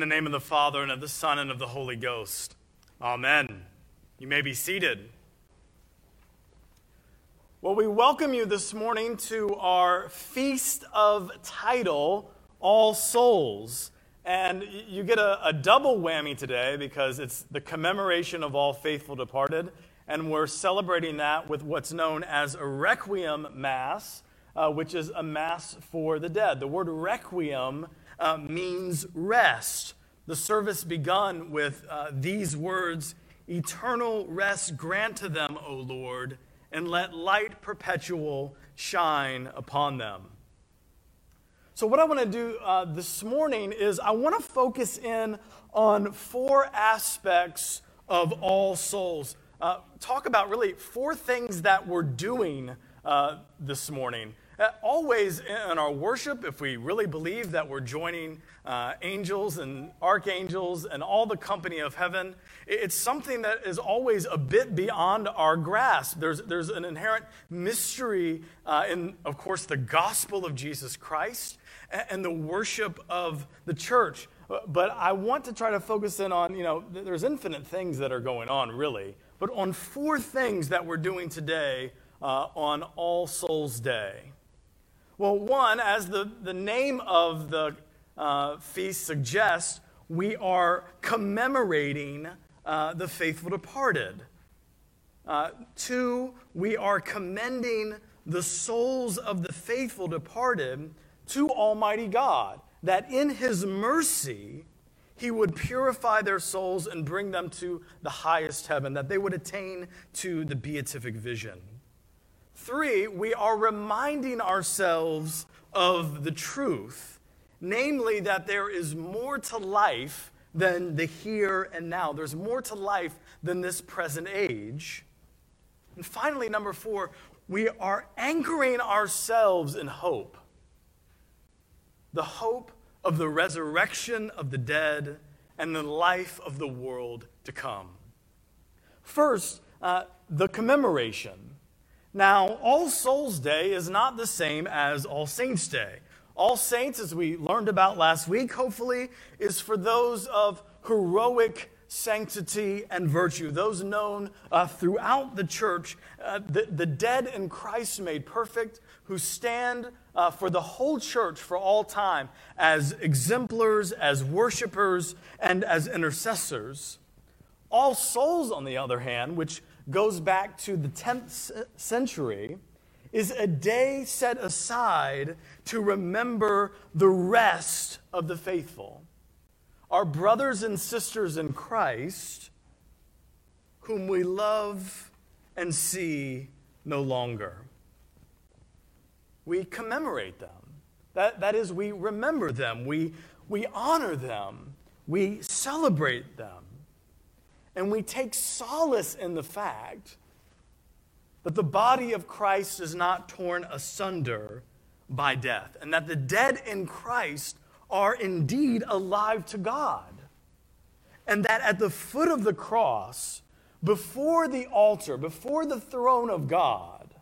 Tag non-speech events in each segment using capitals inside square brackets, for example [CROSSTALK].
In the name of the Father, and of the Son, and of the Holy Ghost. Amen. You may be seated. Well, we welcome you this morning to our Feast of Title, All Souls. And you get a, a, double whammy today because it's the commemoration of all faithful departed. And we're celebrating that with what's known as a Requiem Mass, uh, which is a Mass for the dead. The word Requiem uh, means rest. The service begun with uh, these words Eternal rest grant to them, O Lord, and let light perpetual shine upon them. So, what I want to do uh, this morning is I want to focus in on four aspects of all souls. Uh, talk about really four things that we're doing uh, this morning. Uh, always in our worship, if we really believe that we're joining uh, angels and archangels and all the company of heaven, it's something that is always a bit beyond our grasp. There's, there's an inherent mystery uh, in, of course, the gospel of Jesus Christ and the worship of the church. But I want to try to focus in on, you know, there's infinite things that are going on, really, but on four things that we're doing today uh, on All Souls Day. Well, one, as the, the name of the uh, feast suggests, we are commemorating uh, the faithful departed. Uh, two, we are commending the souls of the faithful departed to Almighty God, that in His mercy, He would purify their souls and bring them to the highest heaven, that they would attain to the beatific vision. Three, we are reminding ourselves of the truth, namely that there is more to life than the here and now. There's more to life than this present age. And finally, number four, we are anchoring ourselves in hope the hope of the resurrection of the dead and the life of the world to come. First, uh, the commemoration. Now, All Souls Day is not the same as All Saints Day. All Saints, as we learned about last week, hopefully, is for those of heroic sanctity and virtue, those known uh, throughout the church, uh, the, the dead in Christ made perfect, who stand uh, for the whole church for all time as exemplars, as worshipers, and as intercessors. All Souls, on the other hand, which goes back to the 10th century, is a day set aside to remember the rest of the faithful. Our brothers and sisters in Christ, whom we love and see no longer. We commemorate them. That, that is, we remember them, we, we honor them, we celebrate them. And we take solace in the fact that the body of Christ is not torn asunder by death, and that the dead in Christ are indeed alive to God. And that at the foot of the cross, before the altar, before the throne of God,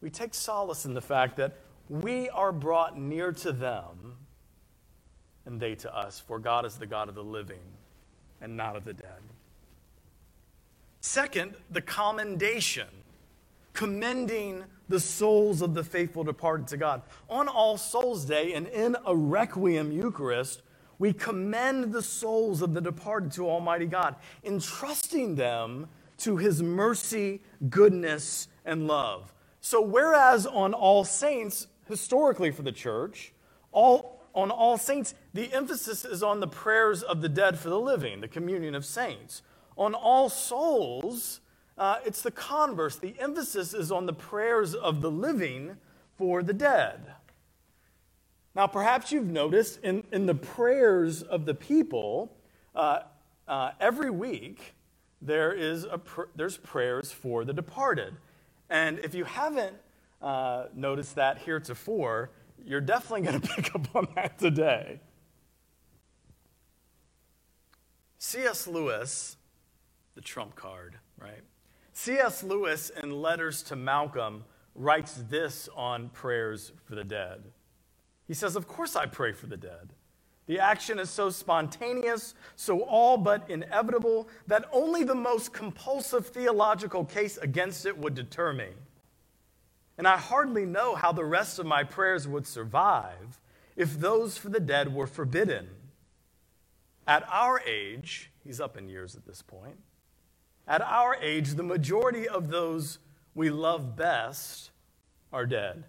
we take solace in the fact that we are brought near to them and they to us, for God is the God of the living and not of the dead. Second, the commendation, commending the souls of the faithful departed to God. On All Souls Day and in a Requiem Eucharist, we commend the souls of the departed to Almighty God, entrusting them to His mercy, goodness, and love. So, whereas on All Saints, historically for the church, all on All Saints, the emphasis is on the prayers of the dead for the living, the communion of saints. On All Souls, uh, it's the converse. The emphasis is on the prayers of the living for the dead. Now, perhaps you've noticed in, in the prayers of the people, uh, uh, every week there is a pr- there's prayers for the departed. And if you haven't uh, noticed that heretofore, you're definitely going [LAUGHS] to pick up on that today. C.S. Lewis, the trump card, right? C.S. Lewis, in Letters to Malcolm, writes this on prayers for the dead. He says, Of course I pray for the dead. The action is so spontaneous, so all but inevitable, that only the most compulsive theological case against it would deter me. And I hardly know how the rest of my prayers would survive if those for the dead were forbidden. At our age, he's up in years at this point, at our age, the majority of those we love best are dead.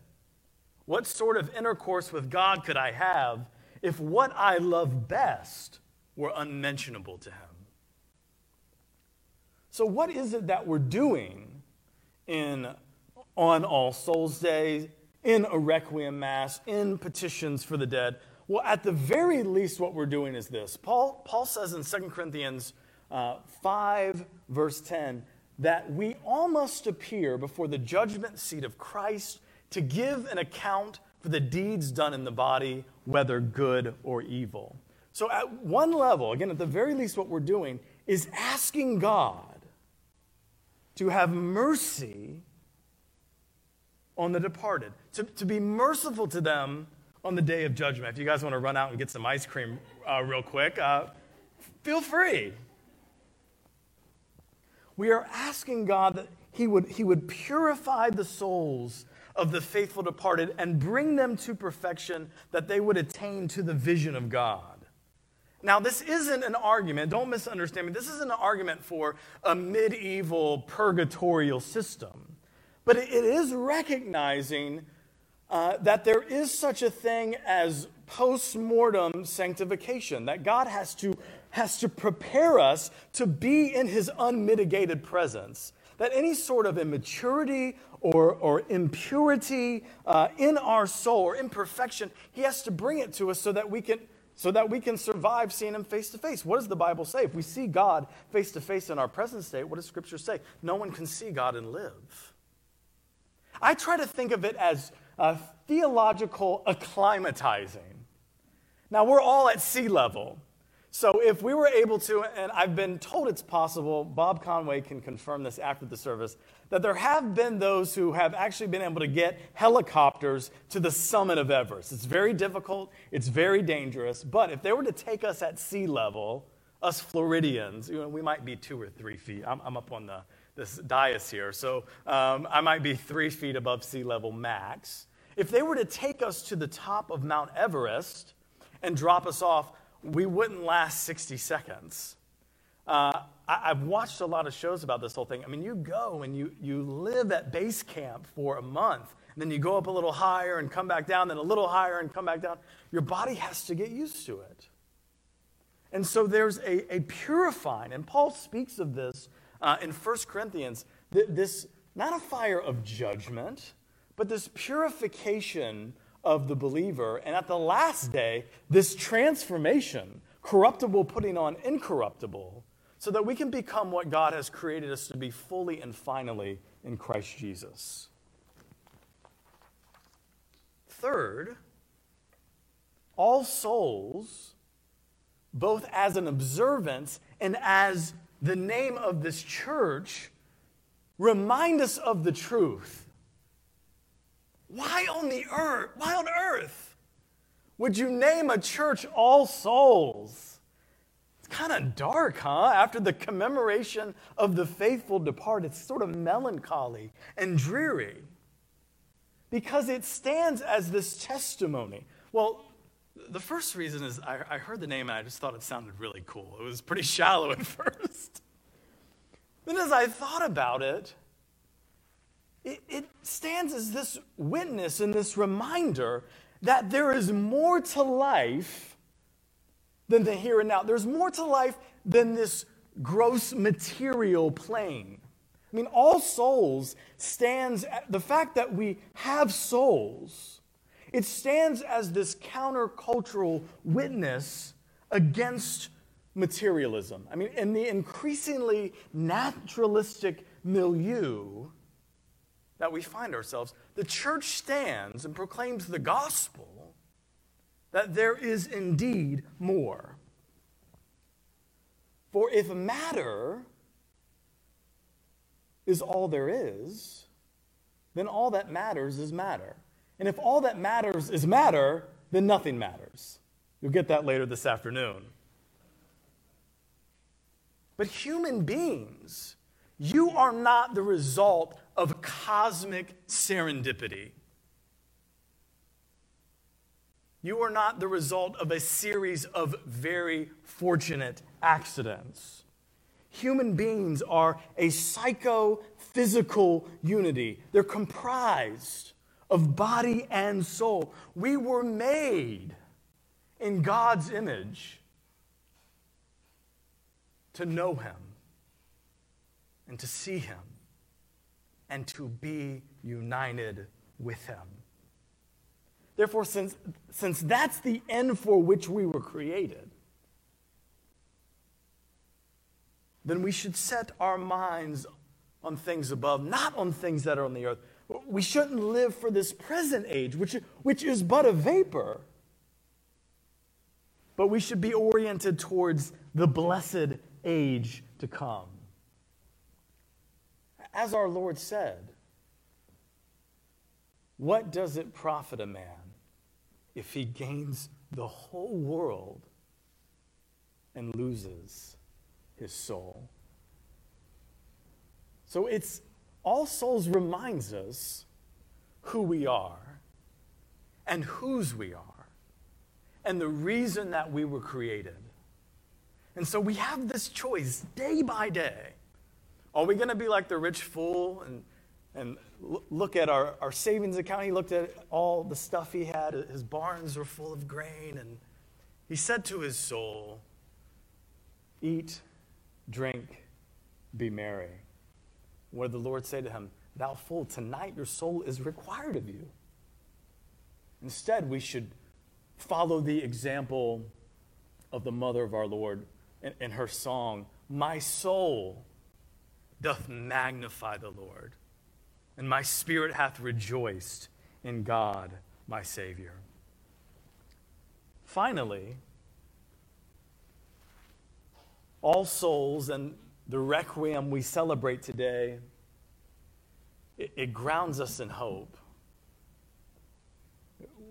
What sort of intercourse with God could I have if what I love best were unmentionable to Him? So, what is it that we're doing in on All Souls Day, in a Requiem Mass, in petitions for the dead? Well, at the very least, what we're doing is this. Paul, Paul says in 2 Corinthians uh, 5, verse 10, that we all must appear before the judgment seat of Christ to give an account for the deeds done in the body, whether good or evil. So, at one level, again, at the very least, what we're doing is asking God to have mercy on the departed, to, to be merciful to them on the day of judgment. If you guys want to run out and get some ice cream uh, real quick, uh, feel free. We are asking God that he would, he would purify the souls of the faithful departed and bring them to perfection that they would attain to the vision of God. Now, this isn't an argument, don't misunderstand me. This isn't an argument for a medieval purgatorial system, but it is recognizing uh, that there is such a thing as post mortem sanctification, that God has to, has to prepare us to be in his unmitigated presence. That any sort of immaturity or, or impurity uh, in our soul or imperfection, he has to bring it to us so that we can so that we can survive seeing him face to face. What does the Bible say? If we see God face to face in our present state, what does Scripture say? No one can see God and live. I try to think of it as uh, theological acclimatizing. Now, we're all at sea level. So, if we were able to, and I've been told it's possible, Bob Conway can confirm this after the service, that there have been those who have actually been able to get helicopters to the summit of Everest. It's very difficult, it's very dangerous, but if they were to take us at sea level, us Floridians, you know, we might be two or three feet. I'm, I'm up on the, this dais here, so um, I might be three feet above sea level max. If they were to take us to the top of Mount Everest and drop us off, we wouldn't last 60 seconds. Uh, I, have watched a lot of shows about this whole thing. I mean, you go and you, you live at base camp for a month, and then you go up a little higher and come back down, then a little higher and come back down. Your body has to get used to it. And so there's a, a purifying, and Paul speaks of this uh, in 1 Corinthians, th- this not a fire of judgment, but this purification of the believer. And at the last day, this transformation, corruptible putting on incorruptible, so that we can become what God has created us to be fully and finally in Christ Jesus. Third, all souls, both as an observance and as the name of this church, remind us of the truth why on the earth? Why on earth would you name a church All Souls? It's kind of dark, huh? After the commemoration of the faithful departed, it's sort of melancholy and dreary because it stands as this testimony. Well, the first reason is I, I, heard the name and I just thought it sounded really cool. It was pretty [LAUGHS] shallow at first. Then, as I thought about it, it, it stands as this witness and this reminder that there is more to life than the here and now. There's more to life than this gross material plane. I mean, all souls stands, the fact that we have souls, it stands as this countercultural witness against materialism. I mean, in the increasingly naturalistic milieu that we find ourselves, the church stands and proclaims the gospel that there is indeed more. For if matter is all there is, then all that matters is matter. And if all that matters is matter, then nothing matters. You'll get that later this afternoon. But human beings, you are not the result of cosmic serendipity. You are not the result of a series of very fortunate accidents. Human beings are a psychophysical unity, they're comprised of body and soul. We were made in God's image to know Him and to see Him and to be united with Him. Therefore, since, since that's the end for which we were created, then we should set our minds on things above, not on things that are on the earth. We shouldn't live for this present age, which, which is but a vapor. But we should be oriented towards the blessed age to come. As our Lord said, what does it profit a man if he gains the whole world and loses his soul? So it's all souls reminds us who we are and whose we are and the reason that we were created. And so we have this choice day by day. Are we going to be like the rich fool and, and look at our, our savings account? He looked at all the stuff he had. His barns were full of grain. And he said to his soul, Eat, drink, be merry. Did the Lord say to him? Thou fool, tonight your soul is required of you. Instead, we should follow the example of the mother of our Lord in, in her song, My soul doth magnify the Lord, and my spirit hath rejoiced in God my Savior. Finally, all souls and the requiem we celebrate today, it, it grounds us in hope.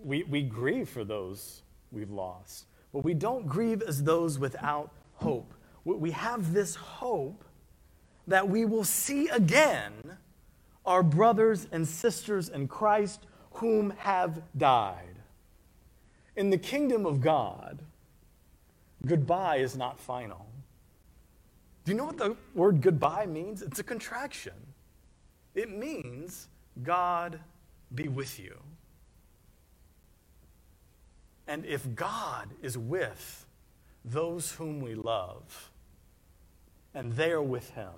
We, we grieve for those we've lost, but we don't grieve as those without hope. We have this hope that we will see again our brothers and sisters in Christ whom have died. In the kingdom of God, goodbye is not final. Do you know what the word goodbye means? It's a contraction. It means God be with you. And if God is with those whom we love, and they are with him,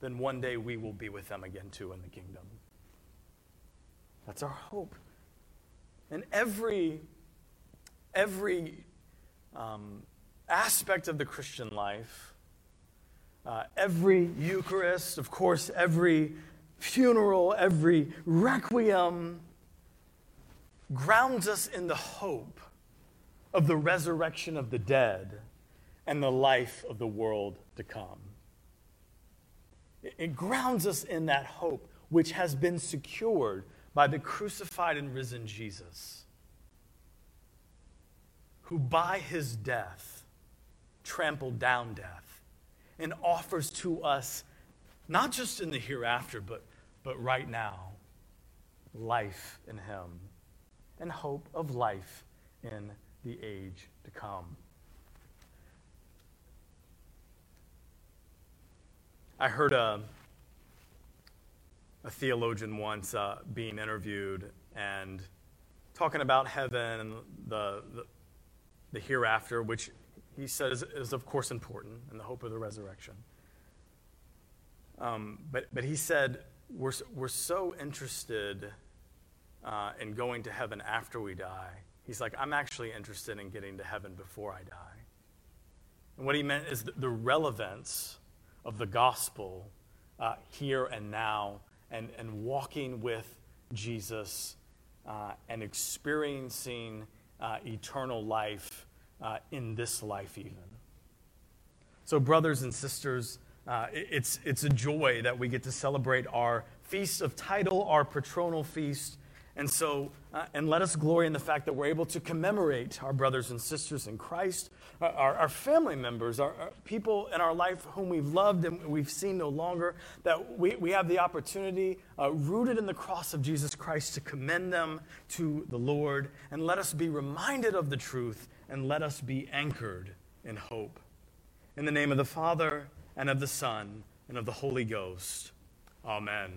then one day we will be with them again too in the kingdom. That's our hope. And every, every um, aspect of the Christian life, uh, every Eucharist, of course, every funeral, every requiem, grounds us in the hope of the resurrection of the dead and the life of the world to come. It grounds us in that hope which has been secured by the crucified and risen Jesus, who by his death trampled down death and offers to us, not just in the hereafter, but, but right now, life in him and hope of life in the age to come. I heard a, a theologian once uh, being interviewed and talking about heaven and the, the, the hereafter, which he says is, of course, important and the hope of the resurrection. Um, but, but he said, we're, we're so interested uh, in going to heaven after we die He's like, I'm actually interested in getting to heaven before I die. And what he meant is the relevance of the gospel uh, here and now and, and walking with Jesus uh, and experiencing uh, eternal life uh, in this life, even. So, brothers and sisters, uh, it's, it's a joy that we get to celebrate our feast of title, our patronal feast, And so, uh, and let us glory in the fact that we're able to commemorate our brothers and sisters in Christ, our, our, our family members, our, our, people in our life whom we've loved and we've seen no longer, that we, we have the opportunity, uh, rooted in the cross of Jesus Christ, to commend them to the Lord. And let us be reminded of the truth and let us be anchored in hope. In the name of the Father, and of the Son, and of the Holy Ghost. Amen.